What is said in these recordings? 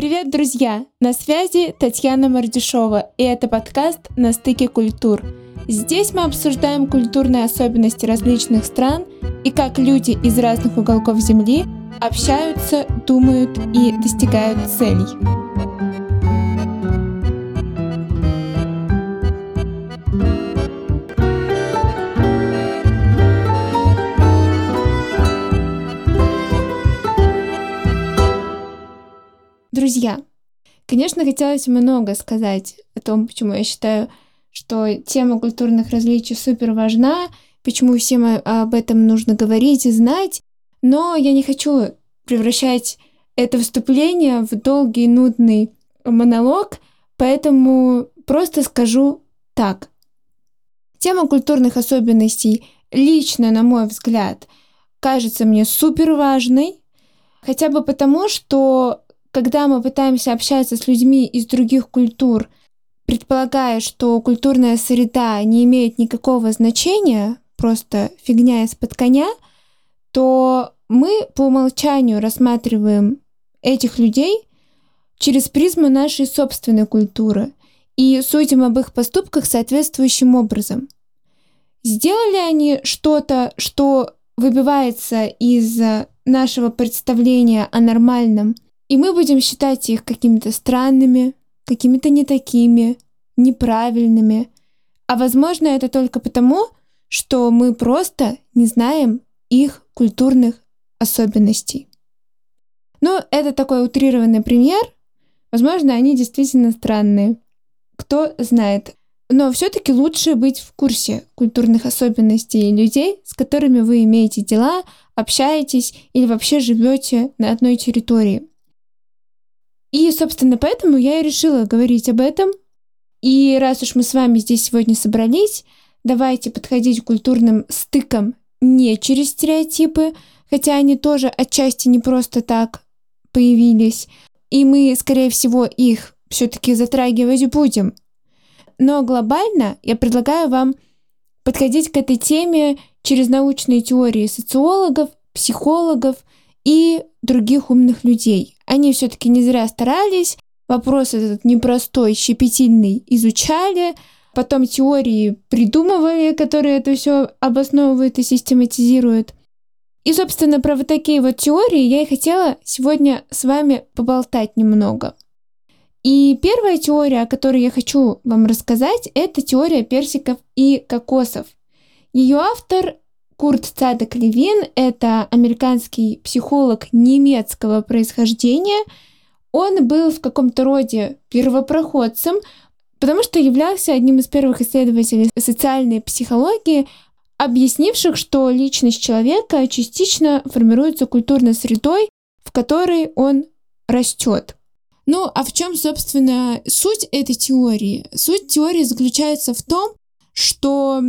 Привет, друзья! На связи Татьяна Мардюшова, и это подкаст «На стыке культур». Здесь мы обсуждаем культурные особенности различных стран и как люди из разных уголков Земли общаются, думают и достигают целей. Друзья, конечно, хотелось много сказать о том, почему я считаю, что тема культурных различий супер важна, почему всем об этом нужно говорить и знать, но я не хочу превращать это выступление в долгий нудный монолог, поэтому просто скажу так. Тема культурных особенностей лично, на мой взгляд, кажется мне супер важной, хотя бы потому, что когда мы пытаемся общаться с людьми из других культур, предполагая, что культурная среда не имеет никакого значения, просто фигня из-под коня, то мы по умолчанию рассматриваем этих людей через призму нашей собственной культуры и судим об их поступках соответствующим образом. Сделали они что-то, что выбивается из нашего представления о нормальном – и мы будем считать их какими-то странными, какими-то не такими, неправильными. А возможно, это только потому, что мы просто не знаем их культурных особенностей. Ну, это такой утрированный пример. Возможно, они действительно странные. Кто знает. Но все-таки лучше быть в курсе культурных особенностей людей, с которыми вы имеете дела, общаетесь или вообще живете на одной территории. И, собственно, поэтому я и решила говорить об этом. И раз уж мы с вами здесь сегодня собрались, давайте подходить к культурным стыкам не через стереотипы, хотя они тоже отчасти не просто так появились, и мы, скорее всего, их все-таки затрагивать будем. Но глобально я предлагаю вам подходить к этой теме через научные теории социологов, психологов и других умных людей. Они все-таки не зря старались, вопрос этот непростой, щепетильный изучали, потом теории придумывали, которые это все обосновывают и систематизируют. И, собственно, про вот такие вот теории я и хотела сегодня с вами поболтать немного. И первая теория, о которой я хочу вам рассказать, это теория персиков и кокосов. Ее автор Курт Цадек Левин — это американский психолог немецкого происхождения. Он был в каком-то роде первопроходцем, потому что являлся одним из первых исследователей социальной психологии, объяснивших, что личность человека частично формируется культурной средой, в которой он растет. Ну, а в чем, собственно, суть этой теории? Суть теории заключается в том, что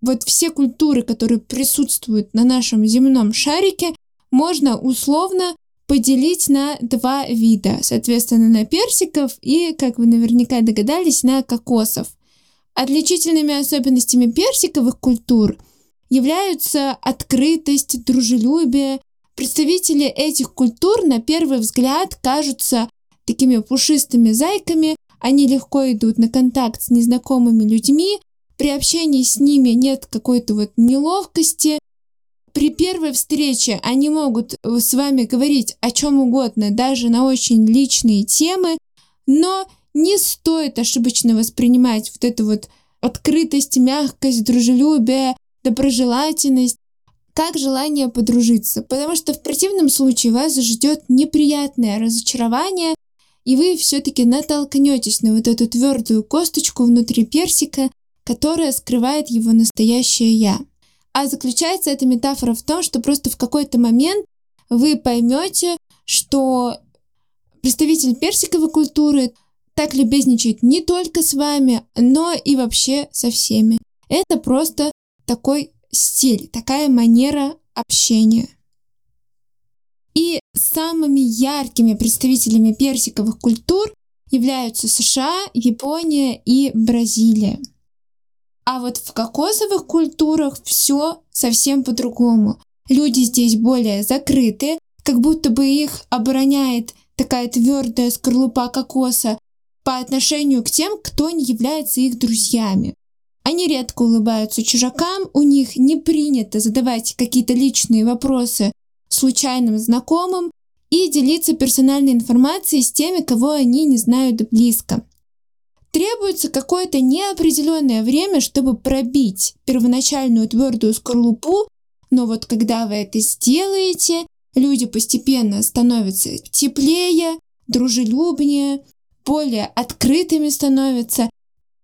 вот все культуры, которые присутствуют на нашем земном шарике, можно условно поделить на два вида, соответственно, на персиков и, как вы наверняка догадались, на кокосов. Отличительными особенностями персиковых культур являются открытость, дружелюбие. Представители этих культур на первый взгляд кажутся такими пушистыми зайками, они легко идут на контакт с незнакомыми людьми, при общении с ними нет какой-то вот неловкости. При первой встрече они могут э, с вами говорить о чем угодно, даже на очень личные темы, но не стоит ошибочно воспринимать вот эту вот открытость, мягкость, дружелюбие, доброжелательность как желание подружиться, потому что в противном случае вас ждет неприятное разочарование, и вы все-таки натолкнетесь на вот эту твердую косточку внутри персика, которая скрывает его настоящее «я». А заключается эта метафора в том, что просто в какой-то момент вы поймете, что представитель персиковой культуры так любезничает не только с вами, но и вообще со всеми. Это просто такой стиль, такая манера общения. И самыми яркими представителями персиковых культур являются США, Япония и Бразилия. А вот в кокосовых культурах все совсем по-другому. Люди здесь более закрыты, как будто бы их обороняет такая твердая скорлупа кокоса по отношению к тем, кто не является их друзьями. Они редко улыбаются чужакам, у них не принято задавать какие-то личные вопросы случайным знакомым и делиться персональной информацией с теми, кого они не знают близко. Требуется какое-то неопределенное время, чтобы пробить первоначальную твердую скорлупу, но вот когда вы это сделаете, люди постепенно становятся теплее, дружелюбнее, более открытыми становятся.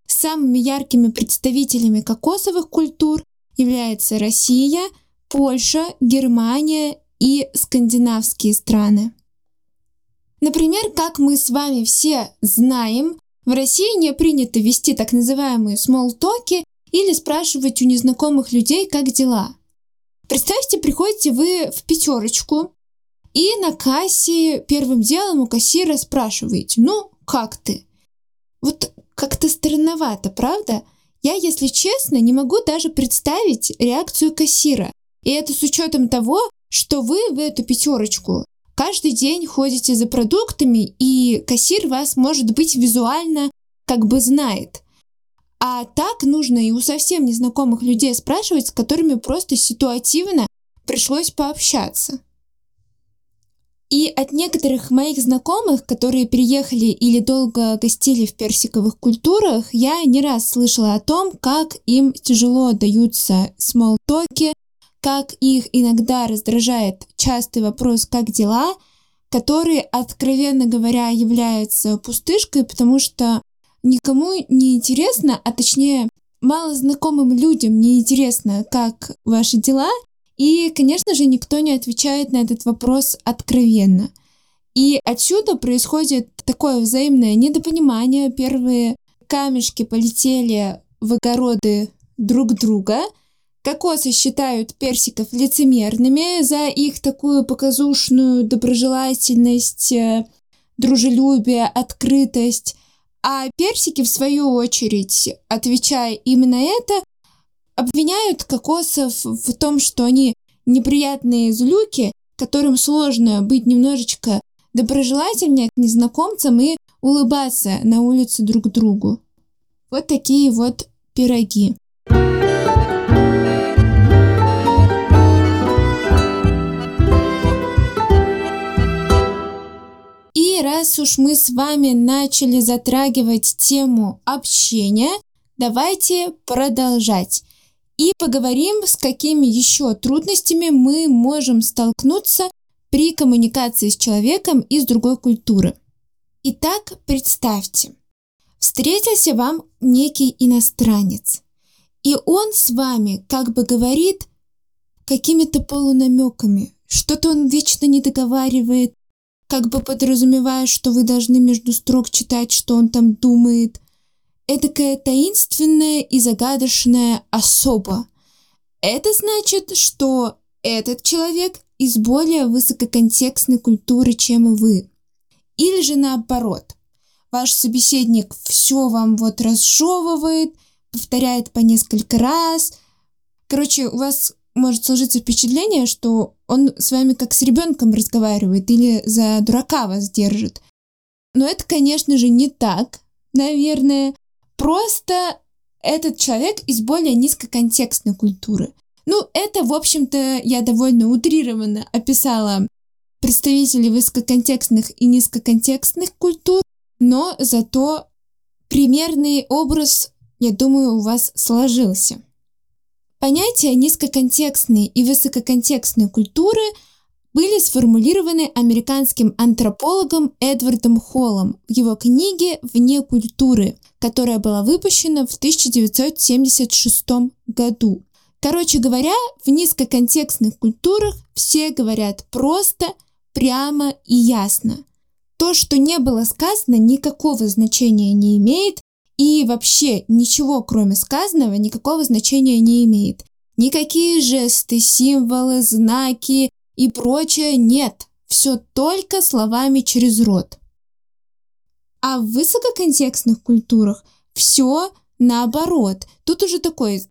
Самыми яркими представителями кокосовых культур являются Россия, Польша, Германия и скандинавские страны. Например, как мы с вами все знаем, в России не принято вести так называемые смолтоки или спрашивать у незнакомых людей, как дела. Представьте, приходите вы в пятерочку и на кассе первым делом у кассира спрашиваете, ну, как ты? Вот как-то странновато, правда? Я, если честно, не могу даже представить реакцию кассира. И это с учетом того, что вы в эту пятерочку каждый день ходите за продуктами, и кассир вас, может быть, визуально как бы знает. А так нужно и у совсем незнакомых людей спрашивать, с которыми просто ситуативно пришлось пообщаться. И от некоторых моих знакомых, которые переехали или долго гостили в персиковых культурах, я не раз слышала о том, как им тяжело даются смолтоки, как их иногда раздражает частый вопрос «как дела?», который, откровенно говоря, является пустышкой, потому что никому не интересно, а точнее мало знакомым людям не интересно, как ваши дела, и, конечно же, никто не отвечает на этот вопрос откровенно. И отсюда происходит такое взаимное недопонимание. Первые камешки полетели в огороды друг друга. Кокосы считают персиков лицемерными за их такую показушную доброжелательность, э, дружелюбие, открытость. А персики, в свою очередь, отвечая именно это, обвиняют кокосов в том, что они неприятные злюки, которым сложно быть немножечко доброжелательнее к незнакомцам и улыбаться на улице друг другу. Вот такие вот пироги. Раз уж мы с вами начали затрагивать тему общения, давайте продолжать и поговорим, с какими еще трудностями мы можем столкнуться при коммуникации с человеком из другой культуры. Итак, представьте, встретился вам некий иностранец, и он с вами как бы говорит какими-то полунамеками, что-то он вечно не договаривает, как бы подразумевая, что вы должны между строк читать, что он там думает – эдакая таинственная и загадочная особа. Это значит, что этот человек из более высококонтекстной культуры, чем вы. Или же наоборот, ваш собеседник все вам вот разжевывает, повторяет по несколько раз. Короче, у вас может сложиться впечатление, что он с вами как с ребенком разговаривает или за дурака вас держит. Но это, конечно же, не так, наверное. Просто этот человек из более низкоконтекстной культуры. Ну, это, в общем-то, я довольно утрированно описала представителей высококонтекстных и низкоконтекстных культур, но зато примерный образ, я думаю, у вас сложился. Понятия низкоконтекстной и высококонтекстной культуры были сформулированы американским антропологом Эдвардом Холлом в его книге «Вне культуры», которая была выпущена в 1976 году. Короче говоря, в низкоконтекстных культурах все говорят просто, прямо и ясно. То, что не было сказано, никакого значения не имеет, и вообще ничего, кроме сказанного, никакого значения не имеет. Никакие жесты, символы, знаки и прочее нет. Все только словами через рот. А в высококонтекстных культурах все наоборот. Тут уже такой,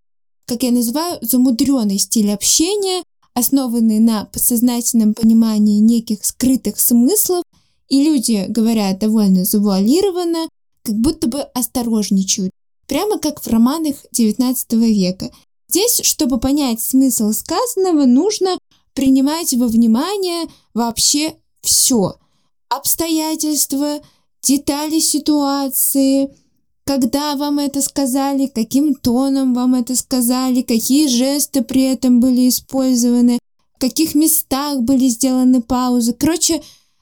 как я называю, замудренный стиль общения, основанный на подсознательном понимании неких скрытых смыслов И люди говорят довольно завуалированно, как будто бы осторожничают, прямо как в романах XIX века. Здесь, чтобы понять смысл сказанного, нужно принимать во внимание вообще все. Обстоятельства, детали ситуации, когда вам это сказали, каким тоном вам это сказали, какие жесты при этом были использованы, в каких местах были сделаны паузы. Короче,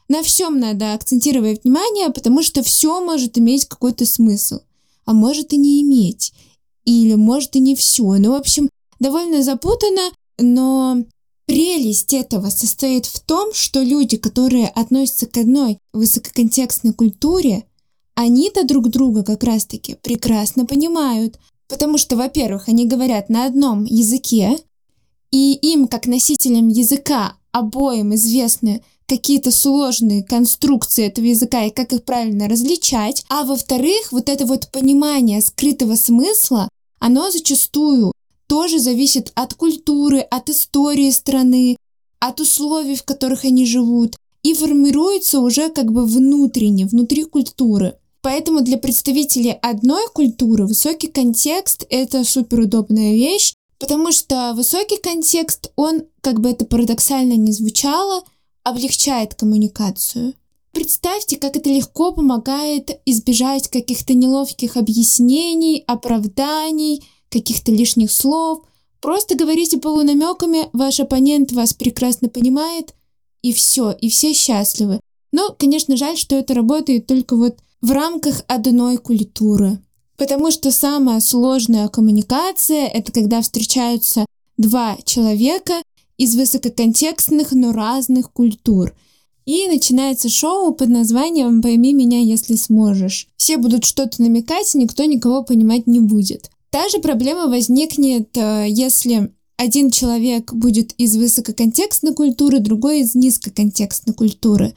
на всем надо акцентировать внимание, потому что все может иметь какой-то смысл, а может и не иметь, или может и не все. Ну, в общем, довольно запутанно, но прелесть этого состоит в том, что люди, которые относятся к одной высококонтекстной культуре, они-то друг друга как раз-таки прекрасно понимают, потому что, во-первых, они говорят на одном языке, и им, как носителям языка, обоим известны какие-то сложные конструкции этого языка и как их правильно различать. А во-вторых, вот это вот понимание скрытого смысла, оно зачастую тоже зависит от культуры, от истории страны, от условий, в которых они живут, и формируется уже как бы внутренне, внутри культуры. Поэтому для представителей одной культуры высокий контекст — это суперудобная вещь, потому что высокий контекст, он, как бы это парадоксально не звучало, облегчает коммуникацию. Представьте, как это легко помогает избежать каких-то неловких объяснений, оправданий, каких-то лишних слов. Просто говорите полунамеками, ваш оппонент вас прекрасно понимает, и все, и все счастливы. Но, конечно, жаль, что это работает только вот в рамках одной культуры. Потому что самая сложная коммуникация — это когда встречаются два человека из высококонтекстных, но разных культур. И начинается шоу под названием «Пойми меня, если сможешь». Все будут что-то намекать, никто никого понимать не будет. Та же проблема возникнет, э, если один человек будет из высококонтекстной культуры, другой из низкоконтекстной культуры.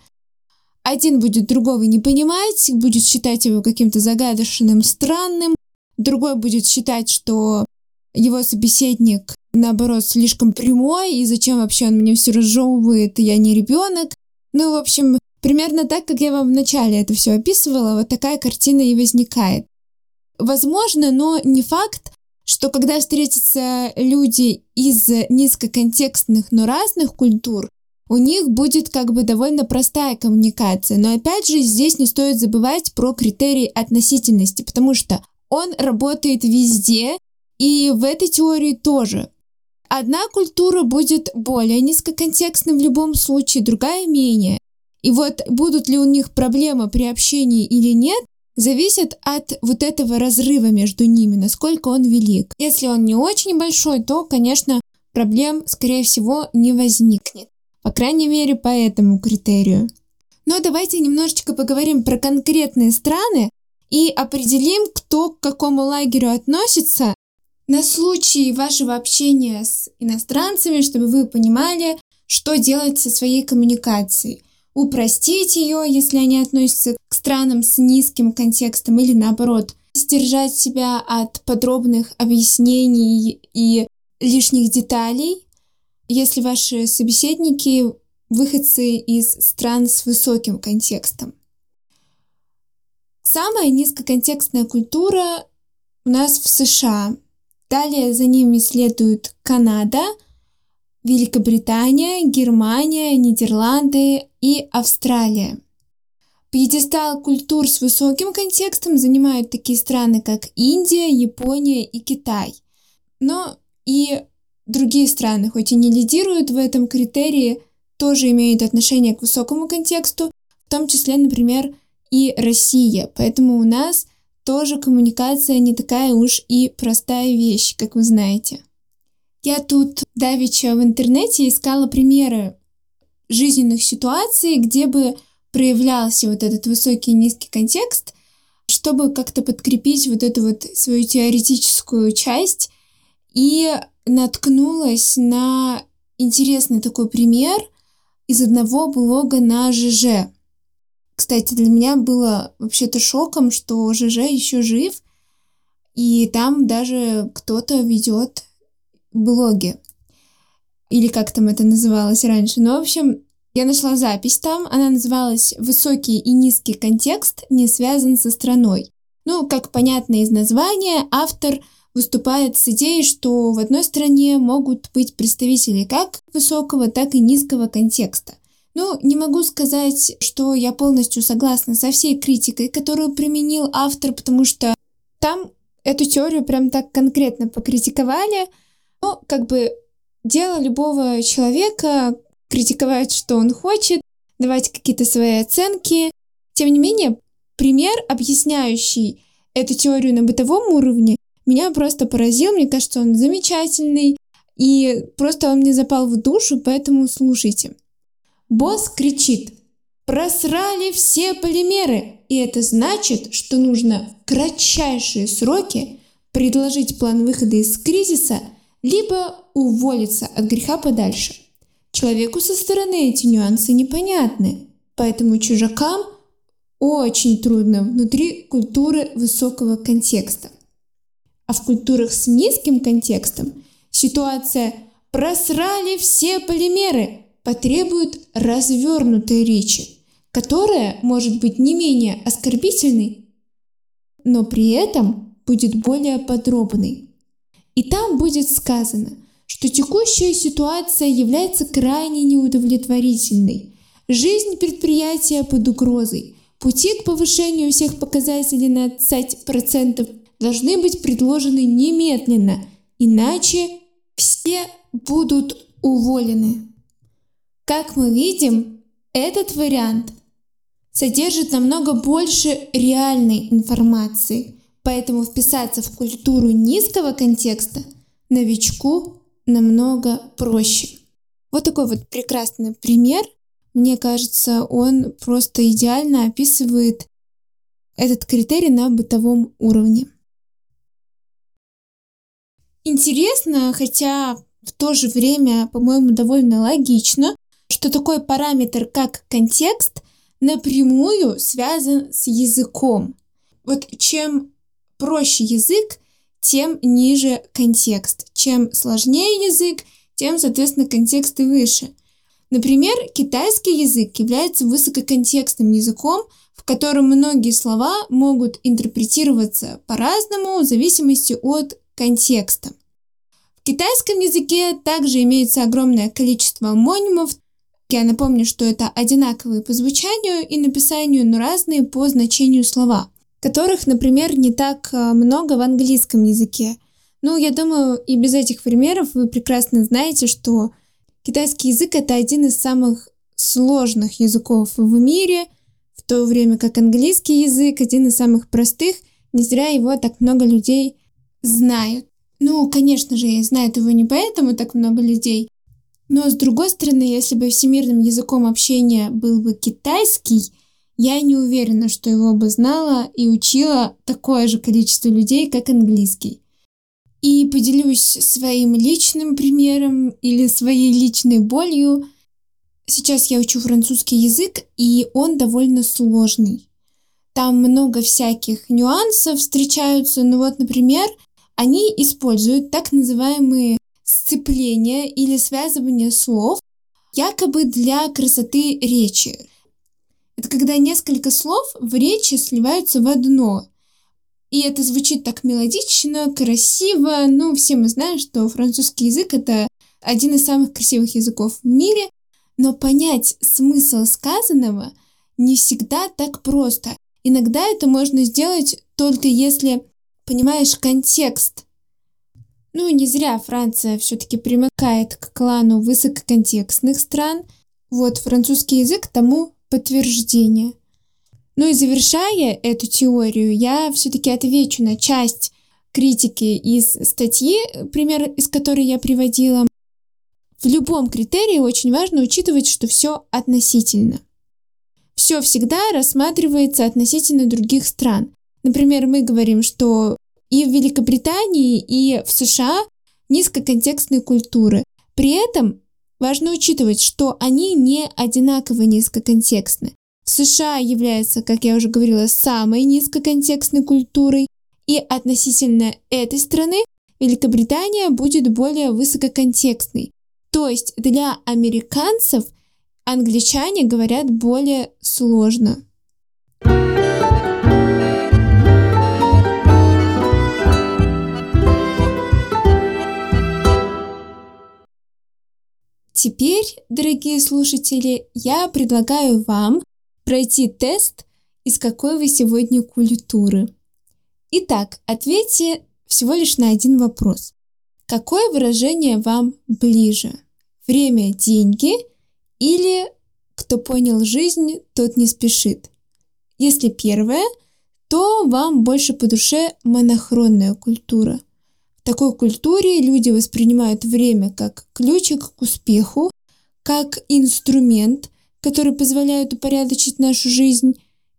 Один будет другого не понимать, будет считать его каким-то загадочным, странным, другой будет считать, что его собеседник, наоборот, слишком прямой, и зачем вообще он мне все разжевывает, я не ребенок. Ну, в общем, примерно так, как я вам вначале это все описывала, вот такая картина и возникает. Возможно, но не факт, что когда встретятся люди из низкоконтекстных, но разных культур, у них будет как бы довольно простая коммуникация. Но опять же, здесь не стоит забывать про критерий относительности, потому что он работает везде, и в этой теории тоже. Одна культура будет более низкоконтекстной в любом случае, другая менее. И вот будут ли у них проблемы при общении или нет, зависит от вот этого разрыва между ними, насколько он велик. Если он не очень большой, то, конечно, проблем, скорее всего, не возникнет. По крайней мере, по этому критерию. Но давайте немножечко поговорим про конкретные страны и определим, кто к какому лагерю относится на случай вашего общения с иностранцами, чтобы вы понимали, что делать со своей коммуникацией. Упростить ее, если они относятся к странам с низким контекстом, или наоборот, сдержать себя от подробных объяснений и лишних деталей, если ваши собеседники выходцы из стран с высоким контекстом. Самая низкоконтекстная культура у нас в США. Далее за ними следуют Канада, Великобритания, Германия, Нидерланды и Австралия. Пьедестал культур с высоким контекстом занимают такие страны, как Индия, Япония и Китай. Но и Другие страны, хоть и не лидируют в этом критерии, тоже имеют отношение к высокому контексту, в том числе, например, и Россия. Поэтому у нас тоже коммуникация не такая уж и простая вещь, как вы знаете. Я тут давеча в интернете искала примеры жизненных ситуаций, где бы проявлялся вот этот высокий и низкий контекст, чтобы как-то подкрепить вот эту вот свою теоретическую часть. И наткнулась на интересный такой пример из одного блога на ЖЖ. Кстати, для меня было вообще-то шоком, что ЖЖ еще жив, и там даже кто-то ведет блоги. Или как там это называлось раньше. Ну, в общем, Я нашла запись там, она называлась «Высокий и низкий контекст не связан со страной». Ну, как понятно из названия, автор выступает с идеей, что в одной стране могут быть представители как высокого, так и низкого контекста. Ну, не могу сказать, что я полностью согласна со всей критикой, которую применил автор, потому что там эту теорию прям так конкретно покритиковали. Но как бы дело любого человека критиковать, что он хочет, давать какие-то свои оценки. Тем не менее, пример, объясняющий эту теорию на бытовом уровне, меня просто поразил. Мне кажется, он замечательный. И просто он мне запал в душу, поэтому слушайте. Босс кричит, просрали все полимеры, и это значит, что нужно в кратчайшие сроки предложить план выхода из кризиса, либо уволиться от греха подальше. Человеку со стороны эти нюансы непонятны, поэтому чужакам очень трудно внутри культуры высокого контекста. А в культурах с низким контекстом ситуация «просрали все полимеры», потребует развернутой речи, которая может быть не менее оскорбительной, но при этом будет более подробной. И там будет сказано, что текущая ситуация является крайне неудовлетворительной. Жизнь предприятия под угрозой. Пути к повышению всех показателей на 20% должны быть предложены немедленно, иначе все будут уволены. Как мы видим, этот вариант содержит намного больше реальной информации, поэтому вписаться в культуру низкого контекста новичку намного проще. Вот такой вот прекрасный пример. Мне кажется, он просто идеально описывает этот критерий на бытовом уровне. Интересно, хотя в то же время, по-моему, довольно логично, что такой параметр, как контекст, напрямую связан с языком. Вот чем проще язык, тем ниже контекст. Чем сложнее язык, тем, соответственно, контекст и выше. Например, китайский язык является высококонтекстным языком, в котором многие слова могут интерпретироваться по-разному в зависимости от контекста. В китайском языке также имеется огромное количество амонимов, я напомню, что это одинаковые по звучанию и написанию, но разные по значению слова, которых, например, не так а, много в английском языке. Ну, я думаю, и без этих примеров вы прекрасно знаете, что китайский язык это один из самых сложных языков в мире, в то время как английский язык один из самых простых, не зря его так много людей знают. Ну, конечно же, знают его не поэтому так много людей, но с другой стороны, если бы всемирным языком общения был бы китайский, я не уверена, что его бы знала и учила такое же количество людей, как английский. И поделюсь своим личным примером или своей личной болью. Сейчас я учу французский язык, и он довольно сложный. Там много всяких нюансов встречаются. Ну вот, например, они используют так называемые сцепление или связывание слов якобы для красоты речи. Это когда несколько слов в речи сливаются в одно. И это звучит так мелодично, красиво. Ну, все мы знаем, что французский язык — это один из самых красивых языков в мире. Но понять смысл сказанного не всегда так просто. Иногда это можно сделать только если понимаешь контекст ну, не зря Франция все-таки примыкает к клану высококонтекстных стран. Вот французский язык тому подтверждение. Ну и завершая эту теорию, я все-таки отвечу на часть критики из статьи, пример из которой я приводила. В любом критерии очень важно учитывать, что все относительно. Все всегда рассматривается относительно других стран. Например, мы говорим, что и в Великобритании, и в США низкоконтекстной культуры. При этом важно учитывать, что они не одинаково низкоконтекстны. США является, как я уже говорила, самой низкоконтекстной культурой, и относительно этой страны Великобритания будет более высококонтекстной. То есть для американцев англичане говорят более сложно. Теперь, дорогие слушатели, я предлагаю вам пройти тест, из какой вы сегодня культуры. Итак, ответьте всего лишь на один вопрос. Какое выражение вам ближе? Время – деньги или кто понял жизнь, тот не спешит? Если первое, то вам больше по душе монохронная культура. В такой культуре люди воспринимают время как ключик к успеху, как инструмент, который позволяет упорядочить нашу жизнь.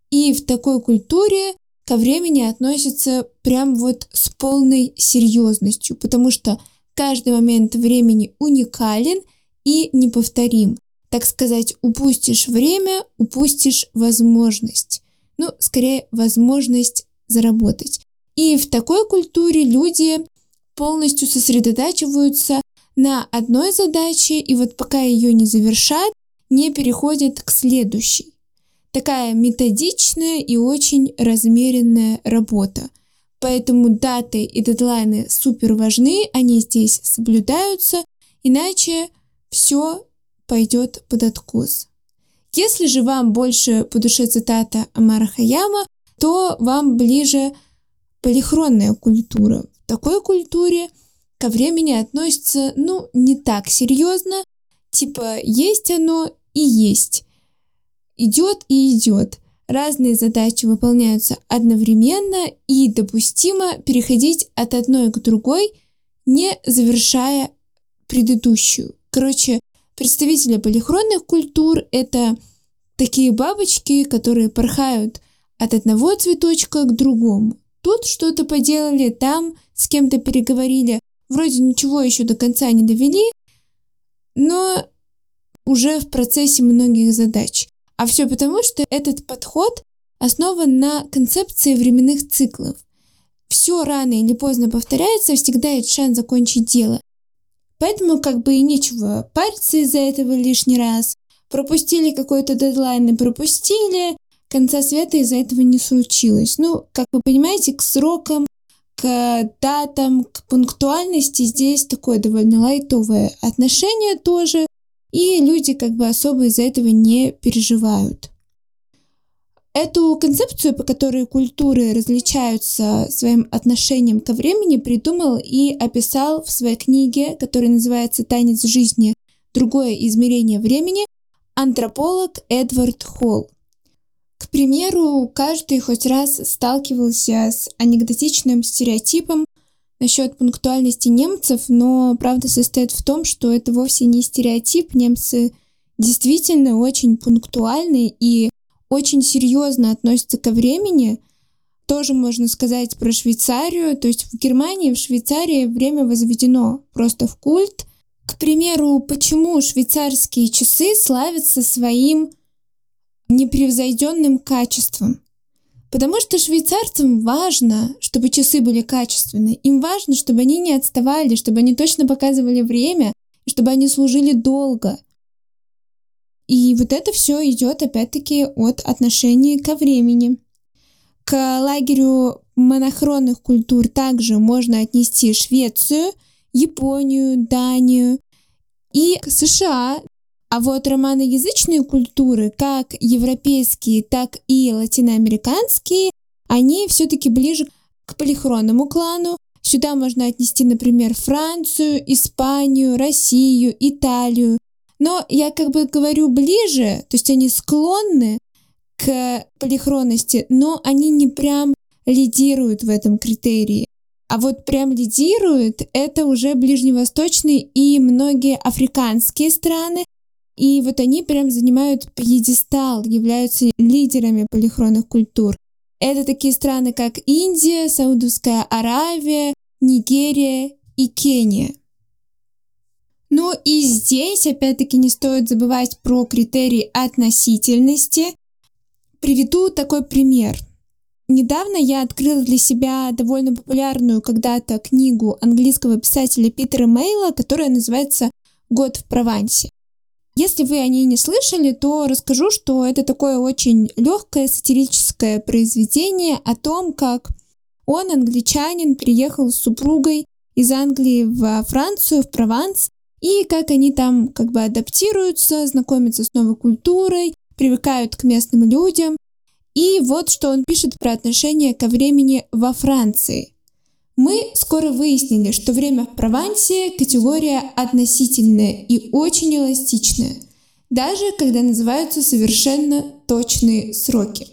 И в такой культуре ко времени относятся прям вот с полной серьезностью, потому что каждый момент времени уникален и неповторим. Так сказать, упустишь время, упустишь возможность. Ну, скорее, возможность заработать. И в такой культуре люди полностью сосредотачиваются на одной задаче, и вот пока ее не завершат, не переходят к следующей. Такая методичная и очень размеренная работа. Поэтому даты и дедлайны супер важны, они здесь соблюдаются, иначе все пойдет под откос. Если же вам больше по душе цитата Амара Хаяма, то вам ближе полихронная культура. Такой культуре ко времени относится, ну, не так серьезно, типа есть оно и есть идет и идет. Разные задачи выполняются одновременно и допустимо переходить от одной к другой, не завершая предыдущую. Короче, представители полихронных культур — это такие бабочки, которые порхают от одного цветочка к другому. Тут что-то поделали, там с кем-то переговорили, вроде ничего еще до конца не довели, но уже в процессе многих задач. А все потому, что этот подход основан на концепции временных циклов. Все рано или поздно повторяется, всегда есть шанс закончить дело. Поэтому как бы и нечего париться из-за этого лишний раз. Пропустили какой-то дедлайн и пропустили, конца света из-за этого не случилось. Ну, как вы понимаете, к срокам, к датам, к пунктуальности здесь такое довольно лайтовое отношение тоже и люди как бы особо из-за этого не переживают. Эту концепцию, по которой культуры различаются своим отношением ко времени, придумал и описал в своей книге, которая называется «Танец жизни. Другое измерение времени» антрополог Эдвард Холл. Примеру, каждый хоть раз сталкивался с анекдотичным стереотипом насчет пунктуальности немцев, но правда состоит в том, что это вовсе не стереотип. Немцы действительно очень пунктуальны и очень серьезно относятся ко времени. Тоже можно сказать про Швейцарию. То есть в Германии, в Швейцарии время возведено просто в культ. К примеру, почему швейцарские часы славятся своим непревзойденным качеством? Потому что швейцарцам важно, чтобы часы были качественные. Им важно, чтобы они не отставали, чтобы они точно показывали время, чтобы они служили долго. И вот это все идет опять-таки от отношения ко времени. К лагерю монохронных культур также можно отнести Швецию, Японию, Данию и США, а вот романоязычные культуры, как европейские, так и латиноамериканские, они все-таки ближе к полихронному клану. Сюда можно отнести, например, Францию, Испанию, Россию, Италию. Но я как бы говорю ближе, то есть они склонны к полихронности, но они не прям лидируют в этом критерии. А вот прям лидируют это уже ближневосточные и многие африканские страны, и вот они прям занимают пьедестал, являются лидерами полихронных культур. Это такие страны, как Индия, Саудовская Аравия, Нигерия и Кения. Ну и здесь, опять-таки, не стоит забывать про критерии относительности. Приведу такой пример. Недавно я открыла для себя довольно популярную когда-то книгу английского писателя Питера Мейла, которая называется «Год в Провансе». Если вы о ней не слышали, то расскажу, что это такое очень легкое сатирическое произведение о том, как он, англичанин, приехал с супругой из Англии в Францию, в Прованс, и как они там как бы адаптируются, знакомятся с новой культурой, привыкают к местным людям. И вот что он пишет про отношение ко времени во Франции. Мы скоро выяснили, что время в Провансе – категория относительная и очень эластичная, даже когда называются совершенно точные сроки.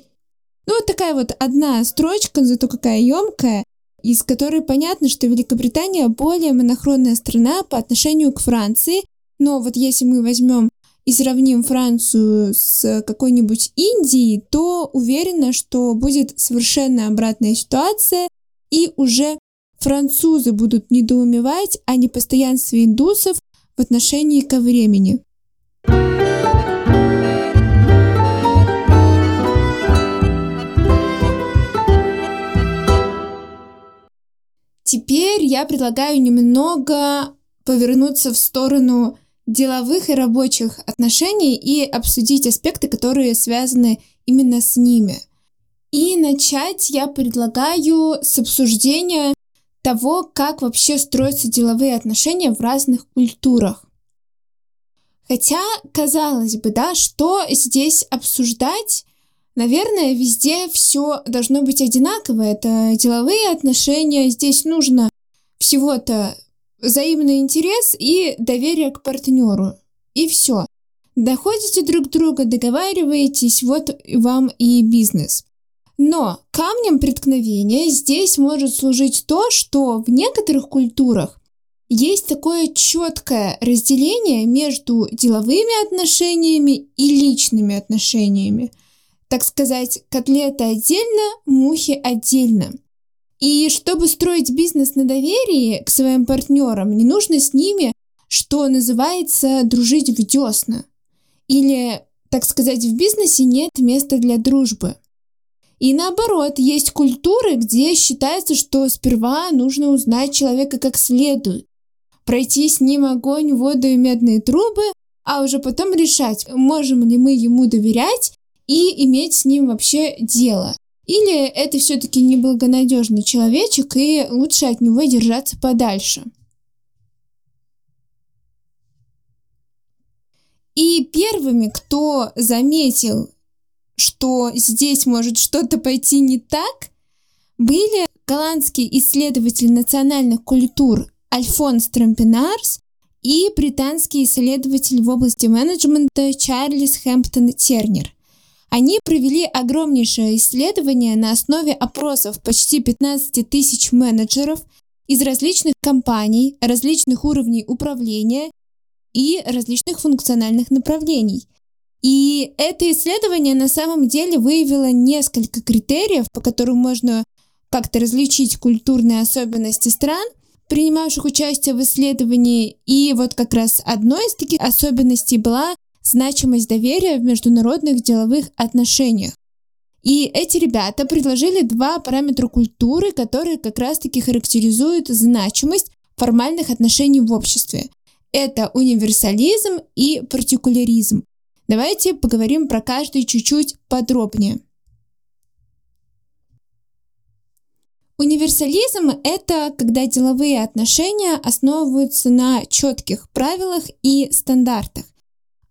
Ну, вот такая вот одна строчка, зато какая емкая, из которой понятно, что Великобритания более монохронная страна по отношению к Франции. Но вот если мы возьмем и сравним Францию с какой-нибудь Индией, то уверена, что будет совершенно обратная ситуация, и уже французы будут недоумевать о непостоянстве индусов в отношении ко времени. Теперь я предлагаю немного повернуться в сторону деловых и рабочих отношений и обсудить аспекты, которые связаны именно с ними. И начать я предлагаю с обсуждения того, как вообще строятся деловые отношения в разных культурах. Хотя, казалось бы, да, что здесь обсуждать? Наверное, везде все должно быть одинаково. Это деловые отношения. Здесь нужно всего-то взаимный интерес и доверие к партнеру. И все. Доходите друг друга, договариваетесь, вот вам и бизнес. Но камнем преткновения здесь может служить то, что в некоторых культурах есть такое четкое разделение между деловыми отношениями и личными отношениями так сказать, котлеты отдельно, мухи отдельно. И чтобы строить бизнес на доверии к своим партнерам, не нужно с ними, что называется, дружить в десна. Или, так сказать, в бизнесе нет места для дружбы. И наоборот, есть культуры, где считается, что сперва нужно узнать человека как следует, пройти с ним огонь, воду и медные трубы, а уже потом решать, можем ли мы ему доверять и иметь с ним вообще дело. Или это все-таки неблагонадежный человечек, и лучше от него держаться подальше. И первыми, кто заметил, что здесь может что-то пойти не так, были голландский исследователь национальных культур Альфонс Трампинарс и британский исследователь в области менеджмента Чарльз Хэмптон Тернер – они провели огромнейшее исследование на основе опросов почти 15 тысяч менеджеров из различных компаний, различных уровней управления и различных функциональных направлений. И это исследование на самом деле выявило несколько критериев, по которым можно как-то различить культурные особенности стран, принимавших участие в исследовании. И вот как раз одной из таких особенностей была значимость доверия в международных деловых отношениях. И эти ребята предложили два параметра культуры, которые как раз-таки характеризуют значимость формальных отношений в обществе. Это универсализм и партикуляризм. Давайте поговорим про каждый чуть-чуть подробнее. Универсализм – это когда деловые отношения основываются на четких правилах и стандартах.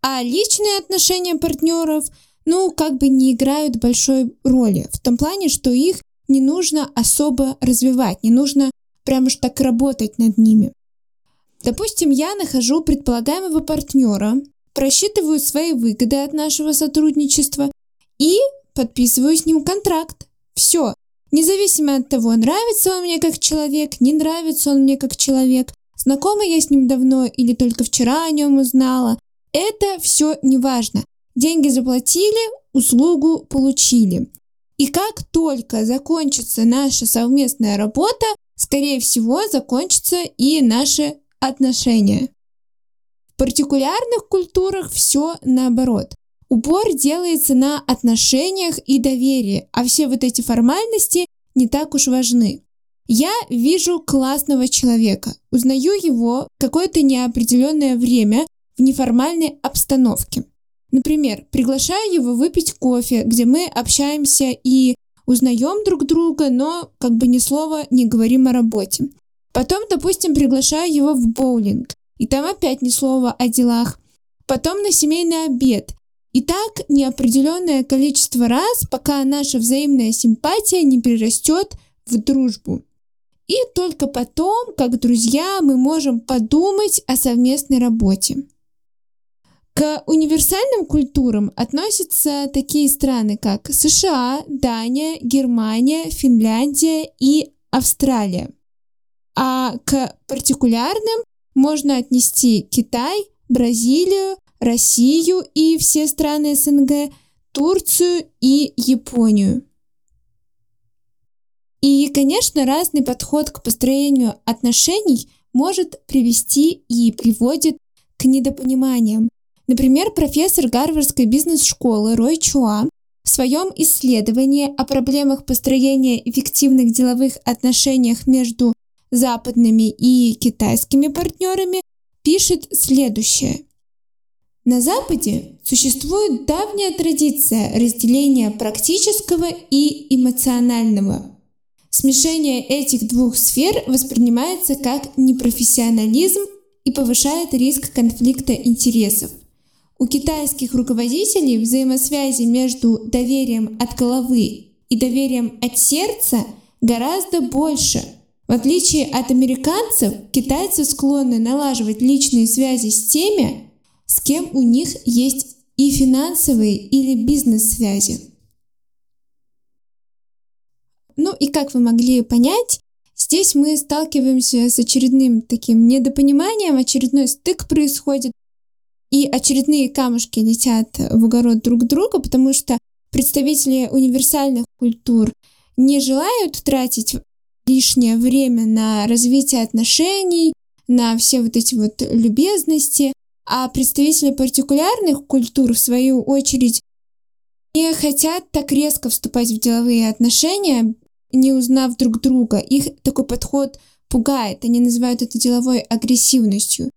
А личные отношения партнеров, ну, как бы не играют большой роли. В том плане, что их не нужно особо развивать, не нужно прямо уж так работать над ними. Допустим, я нахожу предполагаемого партнера, просчитываю свои выгоды от нашего сотрудничества и подписываю с ним контракт. Все. Независимо от того, нравится он мне как человек, не нравится он мне как человек, знакома я с ним давно или только вчера о нем узнала, это все не важно. Деньги заплатили, услугу получили. И как только закончится наша совместная работа, скорее всего, закончатся и наши отношения. Партикулярных культурах все наоборот. Упор делается на отношениях и доверии, а все вот эти формальности не так уж важны. Я вижу классного человека, узнаю его какое-то неопределенное время, в неформальной обстановке. Например, приглашаю его выпить кофе, где мы общаемся и узнаем друг друга, но как бы ни слова не говорим о работе. Потом, допустим, приглашаю его в боулинг, и там опять ни слова о делах. Потом на семейный обед. И так неопределенное количество раз, пока наша взаимная симпатия не перерастет в дружбу. И только потом, как друзья, мы можем подумать о совместной работе. К универсальным культурам относятся такие страны, как США, Дания, Германия, Финляндия и Австралия. А к партикулярным можно отнести Китай, Бразилию, Россию и все страны СНГ, Турцию и Японию. И, конечно, разный подход к построению отношений может привести и приводит к недопониманиям. Например, профессор Гарвардской бизнес-школы Рой Чуа в своем исследовании о проблемах построения эффективных деловых отношениях между западными и китайскими партнерами пишет следующее. На Западе существует давняя традиция разделения практического и эмоционального. Смешение этих двух сфер воспринимается как непрофессионализм и повышает риск конфликта интересов. У китайских руководителей взаимосвязи между доверием от головы и доверием от сердца гораздо больше. В отличие от американцев, китайцы склонны налаживать личные связи с теми, с кем у них есть и финансовые или бизнес-связи. Ну и как вы могли понять, здесь мы сталкиваемся с очередным таким недопониманием, очередной стык происходит, и очередные камушки летят в огород друг друга, потому что представители универсальных культур не желают тратить лишнее время на развитие отношений, на все вот эти вот любезности, а представители партикулярных культур, в свою очередь, не хотят так резко вступать в деловые отношения, не узнав друг друга. Их такой подход пугает, они называют это деловой агрессивностью.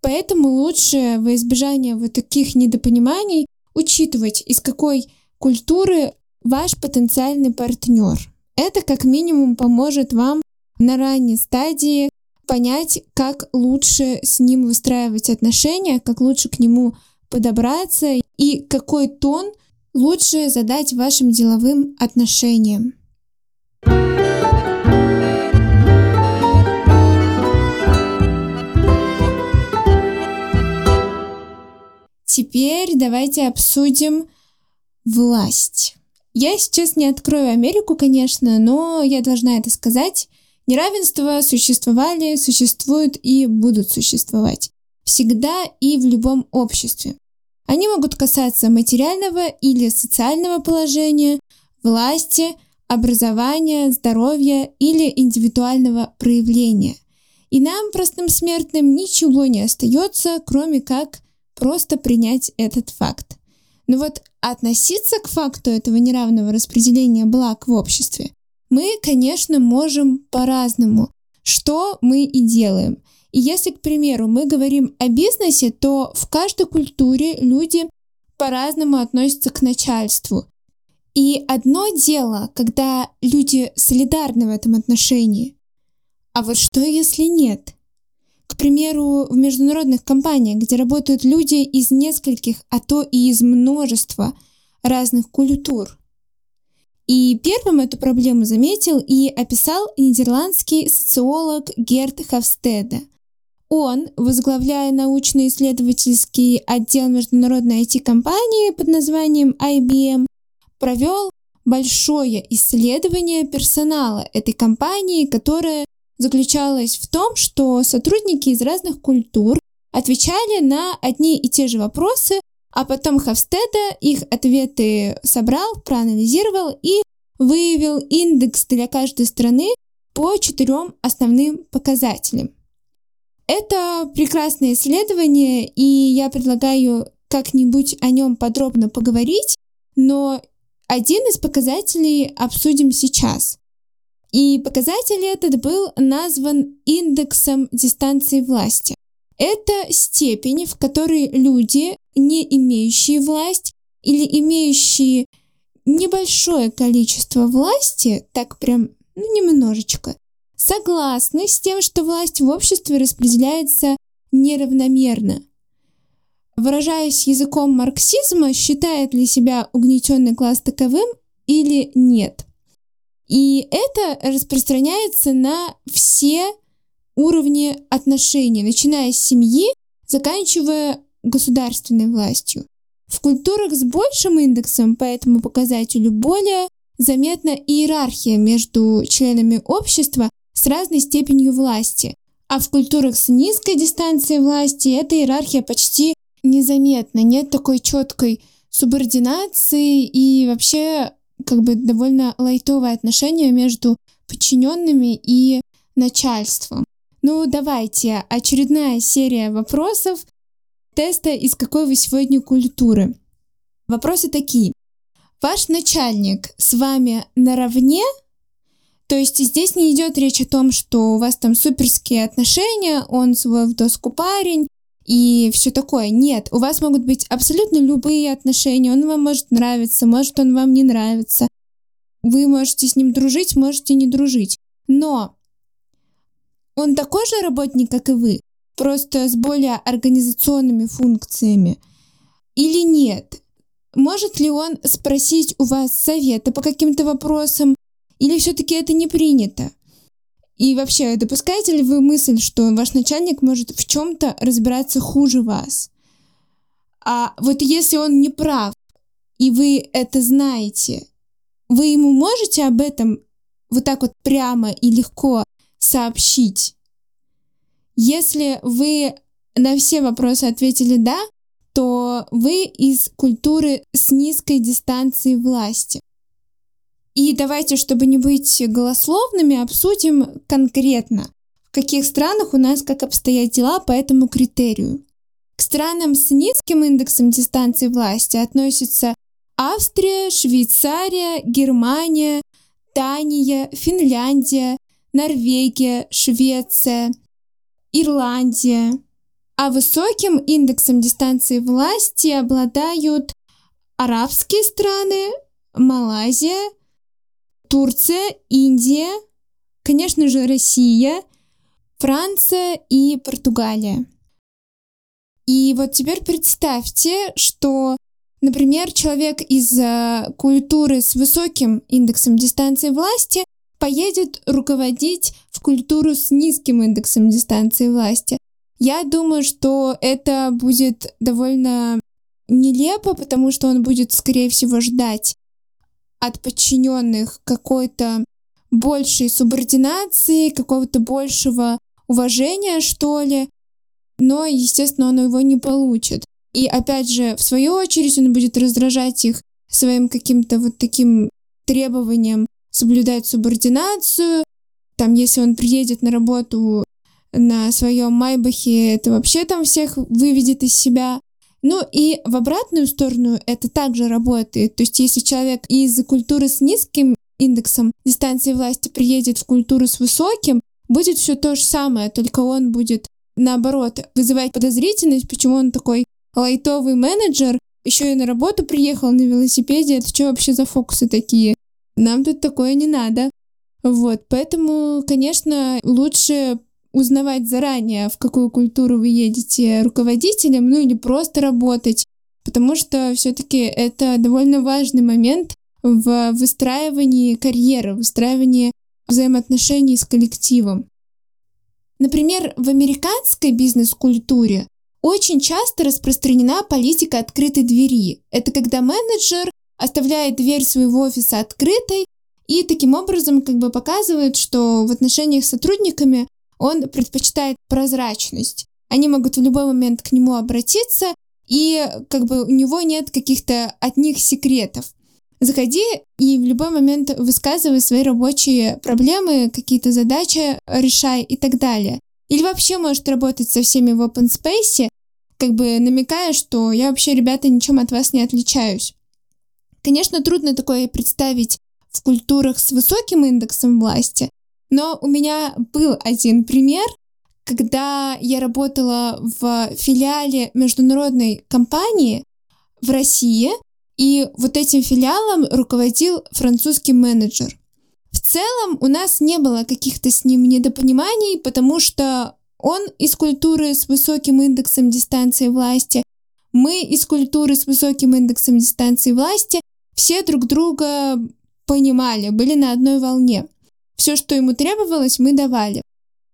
Поэтому лучше во избежание вот таких недопониманий учитывать, из какой культуры ваш потенциальный партнер. Это как минимум поможет вам на ранней стадии понять, как лучше с ним выстраивать отношения, как лучше к нему подобраться и какой тон лучше задать вашим деловым отношениям. Теперь давайте обсудим власть. Я сейчас не открою Америку, конечно, но я должна это сказать. Неравенства существовали, существуют и будут существовать. Всегда и в любом обществе. Они могут касаться материального или социального положения, власти, образования, здоровья или индивидуального проявления. И нам, простым смертным, ничего не остается, кроме как просто принять этот факт. Но вот относиться к факту этого неравного распределения благ в обществе мы, конечно, можем по-разному, что мы и делаем. И если, к примеру, мы говорим о бизнесе, то в каждой культуре люди по-разному относятся к начальству. И одно дело, когда люди солидарны в этом отношении. А вот что, если нет? К примеру, в международных компаниях, где работают люди из нескольких, а то и из множества разных культур – и первым эту проблему заметил и описал нидерландский социолог Герт Хавстеде. Он, возглавляя научно-исследовательский отдел международной IT-компании под названием IBM, провел большое исследование персонала этой компании, которое заключалось в том, что сотрудники из разных культур отвечали на одни и те же вопросы а потом Хавстеда их ответы собрал, проанализировал и выявил индекс для каждой страны по четырем основным показателям. Это прекрасное исследование, и я предлагаю как-нибудь о нем подробно поговорить, но один из показателей обсудим сейчас. И показатель этот был назван индексом дистанции власти. Это степень, в которой люди, не имеющие власть или имеющие небольшое количество власти, так прям, ну, немножечко, согласны с тем, что власть в обществе распределяется неравномерно. Выражаясь языком марксизма, считает ли себя угнетенный класс таковым или нет. И это распространяется на все уровни отношений, начиная с семьи, заканчивая государственной властью. В культурах с большим индексом по этому показателю более заметна иерархия между членами общества с разной степенью власти, а в культурах с низкой дистанцией власти эта иерархия почти незаметна, нет такой четкой субординации и вообще как бы довольно лайтовое отношение между подчиненными и начальством. Ну, давайте, очередная серия вопросов теста «Из какой вы сегодня культуры?». Вопросы такие. Ваш начальник с вами наравне? То есть здесь не идет речь о том, что у вас там суперские отношения, он свой в доску парень и все такое. Нет, у вас могут быть абсолютно любые отношения. Он вам может нравиться, может он вам не нравится. Вы можете с ним дружить, можете не дружить. Но он такой же работник, как и вы, просто с более организационными функциями? Или нет? Может ли он спросить у вас совета по каким-то вопросам? Или все-таки это не принято? И вообще, допускаете ли вы мысль, что ваш начальник может в чем-то разбираться хуже вас? А вот если он не прав, и вы это знаете, вы ему можете об этом вот так вот прямо и легко сообщить. Если вы на все вопросы ответили «да», то вы из культуры с низкой дистанцией власти. И давайте, чтобы не быть голословными, обсудим конкретно, в каких странах у нас как обстоят дела по этому критерию. К странам с низким индексом дистанции власти относятся Австрия, Швейцария, Германия, Дания, Финляндия, Норвегия, Швеция, Ирландия. А высоким индексом дистанции власти обладают арабские страны, Малайзия, Турция, Индия, конечно же, Россия, Франция и Португалия. И вот теперь представьте, что Например, человек из э, культуры с высоким индексом дистанции власти поедет руководить в культуру с низким индексом дистанции власти. Я думаю, что это будет довольно нелепо, потому что он будет, скорее всего, ждать от подчиненных какой-то большей субординации, какого-то большего уважения, что ли. Но, естественно, он его не получит. И опять же, в свою очередь, он будет раздражать их своим каким-то вот таким требованием соблюдать субординацию. Там, если он приедет на работу на своем Майбахе, это вообще там всех выведет из себя. Ну и в обратную сторону это также работает. То есть если человек из культуры с низким индексом дистанции власти приедет в культуру с высоким, будет все то же самое, только он будет наоборот вызывать подозрительность, почему он такой лайтовый менеджер, еще и на работу приехал на велосипеде. Это что вообще за фокусы такие? Нам тут такое не надо. Вот, поэтому, конечно, лучше узнавать заранее, в какую культуру вы едете руководителем, ну или просто работать, потому что все-таки это довольно важный момент в выстраивании карьеры, выстраивании взаимоотношений с коллективом. Например, в американской бизнес-культуре очень часто распространена политика открытой двери. Это когда менеджер оставляет дверь своего офиса открытой и таким образом как бы показывает, что в отношениях с сотрудниками он предпочитает прозрачность. Они могут в любой момент к нему обратиться, и как бы у него нет каких-то от них секретов. Заходи и в любой момент высказывай свои рабочие проблемы, какие-то задачи решай и так далее. Или вообще может работать со всеми в open space, как бы намекая, что я вообще, ребята, ничем от вас не отличаюсь. Конечно, трудно такое представить в культурах с высоким индексом власти, но у меня был один пример, когда я работала в филиале международной компании в России, и вот этим филиалом руководил французский менеджер. В целом у нас не было каких-то с ним недопониманий, потому что он из культуры с высоким индексом дистанции власти, мы из культуры с высоким индексом дистанции власти, все друг друга понимали, были на одной волне. Все, что ему требовалось, мы давали.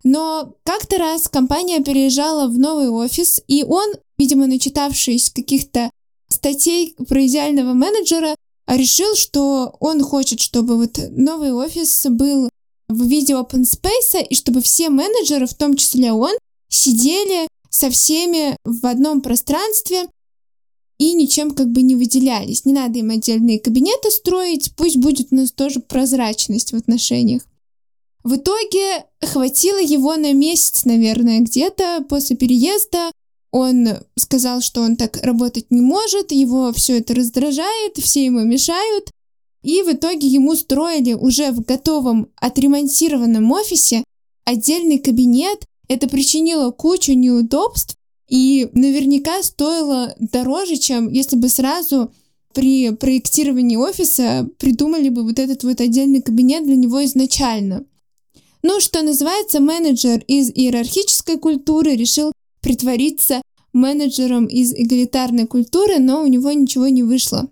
Но как-то раз компания переезжала в новый офис, и он, видимо, начитавшись каких-то статей про идеального менеджера, решил, что он хочет, чтобы вот новый офис был в виде open space, и чтобы все менеджеры, в том числе он, сидели со всеми в одном пространстве и ничем как бы не выделялись. Не надо им отдельные кабинеты строить, пусть будет у нас тоже прозрачность в отношениях. В итоге хватило его на месяц, наверное, где-то после переезда. Он сказал, что он так работать не может, его все это раздражает, все ему мешают. И в итоге ему строили уже в готовом отремонтированном офисе отдельный кабинет. Это причинило кучу неудобств и наверняка стоило дороже, чем если бы сразу при проектировании офиса придумали бы вот этот вот отдельный кабинет для него изначально. Ну, что называется, менеджер из иерархической культуры решил притвориться менеджером из эгалитарной культуры, но у него ничего не вышло.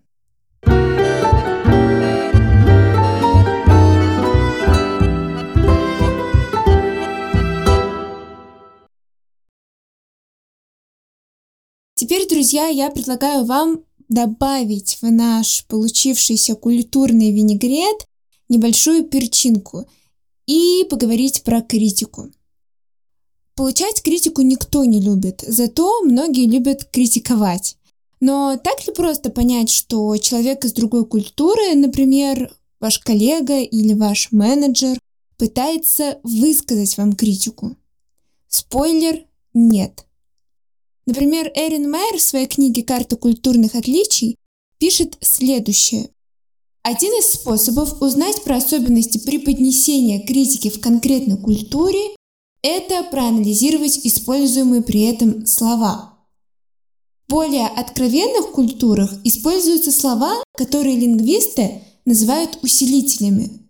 Теперь, друзья, я предлагаю вам добавить в наш получившийся культурный винегрет небольшую перчинку – и поговорить про критику. Получать критику никто не любит, зато многие любят критиковать. Но так ли просто понять, что человек из другой культуры, например, ваш коллега или ваш менеджер, пытается высказать вам критику? Спойлер – нет. Например, Эрин Майер в своей книге «Карта культурных отличий» пишет следующее. Один из способов узнать про особенности преподнесения критики в конкретной культуре – это проанализировать используемые при этом слова. В более откровенных культурах используются слова, которые лингвисты называют усилителями.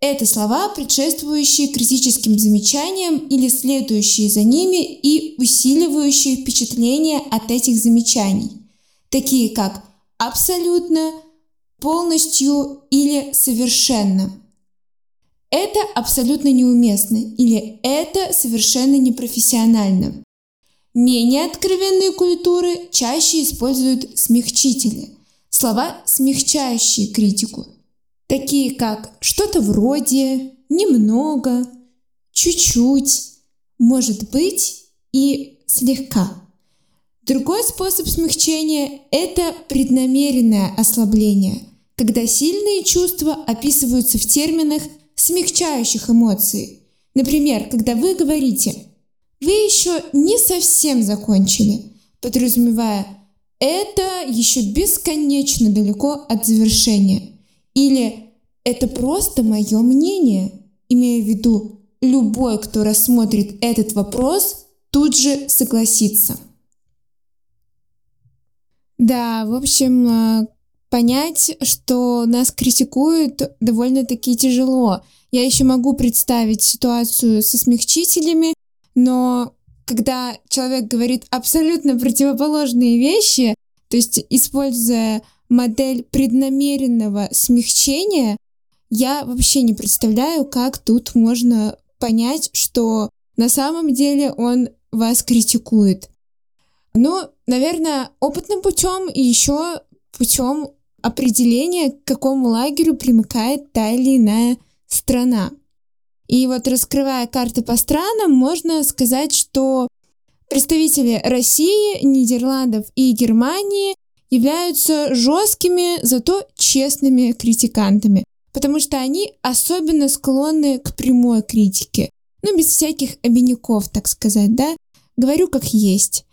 Это слова, предшествующие критическим замечаниям или следующие за ними и усиливающие впечатление от этих замечаний, такие как «абсолютно», полностью или совершенно. Это абсолютно неуместно или это совершенно непрофессионально. Менее откровенные культуры чаще используют смягчители, слова, смягчающие критику, такие как что-то вроде, немного, чуть-чуть, может быть и слегка. Другой способ смягчения – это преднамеренное ослабление, когда сильные чувства описываются в терминах смягчающих эмоций. Например, когда вы говорите «Вы еще не совсем закончили», подразумевая «Это еще бесконечно далеко от завершения» или «Это просто мое мнение», имея в виду любой, кто рассмотрит этот вопрос, тут же согласится – да, в общем, а, понять, что нас критикуют, довольно-таки тяжело. Я еще могу представить ситуацию со смягчителями, но когда человек говорит абсолютно противоположные вещи, то есть используя модель преднамеренного смягчения, я вообще не представляю, как тут можно понять, что на самом деле он вас критикует. Ну, наверное, опытным путем и еще путем определения, к какому лагерю примыкает та или иная страна. И вот раскрывая карты по странам, можно сказать, что представители России, Нидерландов и Германии являются жесткими, зато честными критикантами, потому что они особенно склонны к прямой критике. Ну, без всяких обиняков, так сказать, да? Говорю как есть.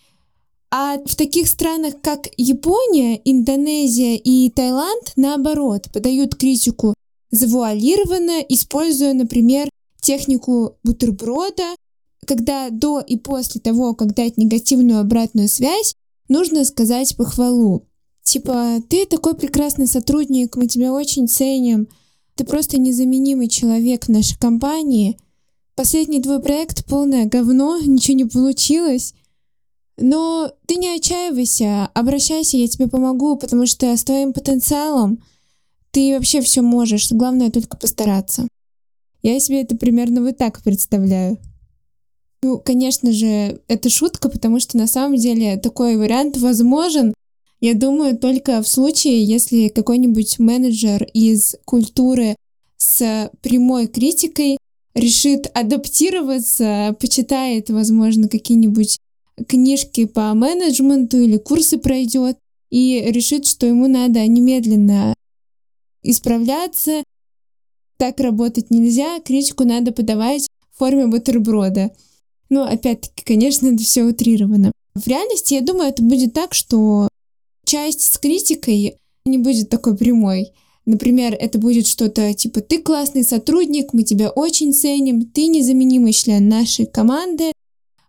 А в таких странах, как Япония, Индонезия и Таиланд, наоборот, подают критику завуалированно, используя, например, технику бутерброда, когда до и после того, как дать негативную обратную связь, нужно сказать похвалу. Типа, ты такой прекрасный сотрудник, мы тебя очень ценим, ты просто незаменимый человек в нашей компании. Последний твой проект полное говно, ничего не получилось. Но ты не отчаивайся, обращайся, я тебе помогу, потому что с твоим потенциалом ты вообще все можешь, главное только постараться. Я себе это примерно вот так представляю. Ну, конечно же, это шутка, потому что на самом деле такой вариант возможен. Я думаю, только в случае, если какой-нибудь менеджер из культуры с прямой критикой решит адаптироваться, почитает, возможно, какие-нибудь книжки по менеджменту или курсы пройдет и решит, что ему надо немедленно исправляться, так работать нельзя, критику надо подавать в форме бутерброда. Ну, опять-таки, конечно, это все утрировано. В реальности, я думаю, это будет так, что часть с критикой не будет такой прямой. Например, это будет что-то типа «ты классный сотрудник, мы тебя очень ценим, ты незаменимый член нашей команды,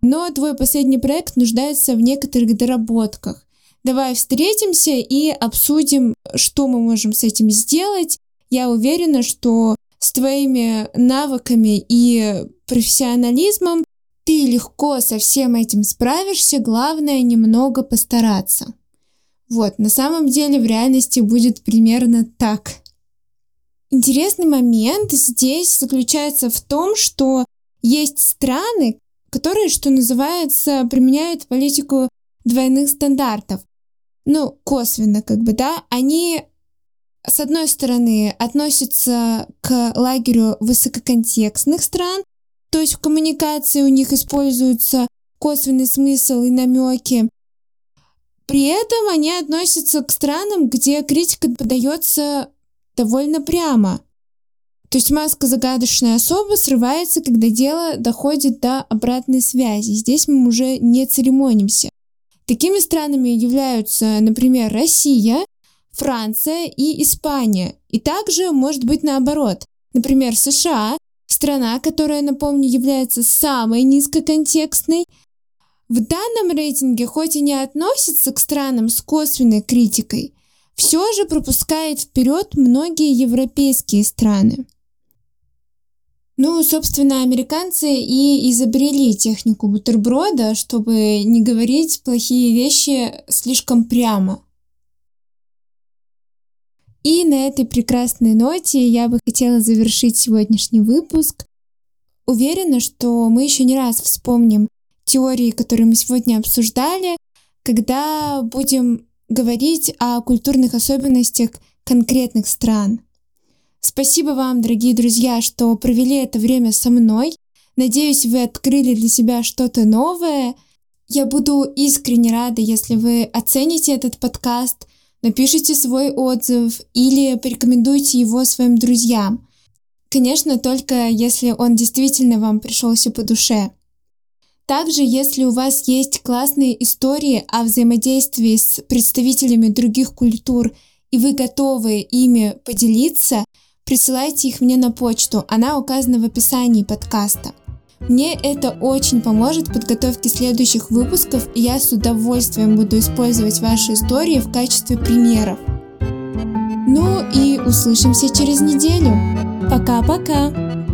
но твой последний проект нуждается в некоторых доработках. Давай встретимся и обсудим, что мы можем с этим сделать. Я уверена, что с твоими навыками и профессионализмом ты легко со всем этим справишься, главное немного постараться. Вот, на самом деле в реальности будет примерно так. Интересный момент здесь заключается в том, что есть страны, которые, что называется, применяют политику двойных стандартов. Ну, косвенно, как бы, да, они, с одной стороны, относятся к лагерю высококонтекстных стран, то есть в коммуникации у них используются косвенный смысл и намеки. При этом они относятся к странам, где критика подается довольно прямо. То есть маска загадочная особа срывается, когда дело доходит до обратной связи. Здесь мы уже не церемонимся. Такими странами являются, например, Россия, Франция и Испания. И также может быть наоборот. Например, США, страна, которая, напомню, является самой низкоконтекстной, в данном рейтинге хоть и не относится к странам с косвенной критикой, все же пропускает вперед многие европейские страны. Ну, собственно, американцы и изобрели технику бутерброда, чтобы не говорить плохие вещи слишком прямо. И на этой прекрасной ноте я бы хотела завершить сегодняшний выпуск. Уверена, что мы еще не раз вспомним теории, которые мы сегодня обсуждали, когда будем говорить о культурных особенностях конкретных стран. Спасибо вам, дорогие друзья, что провели это время со мной. Надеюсь, вы открыли для себя что-то новое. Я буду искренне рада, если вы оцените этот подкаст, напишите свой отзыв или порекомендуйте его своим друзьям. Конечно, только если он действительно вам пришелся по душе. Также, если у вас есть классные истории о взаимодействии с представителями других культур и вы готовы ими поделиться, присылайте их мне на почту, она указана в описании подкаста. Мне это очень поможет в подготовке следующих выпусков, и я с удовольствием буду использовать ваши истории в качестве примеров. Ну и услышимся через неделю. Пока-пока!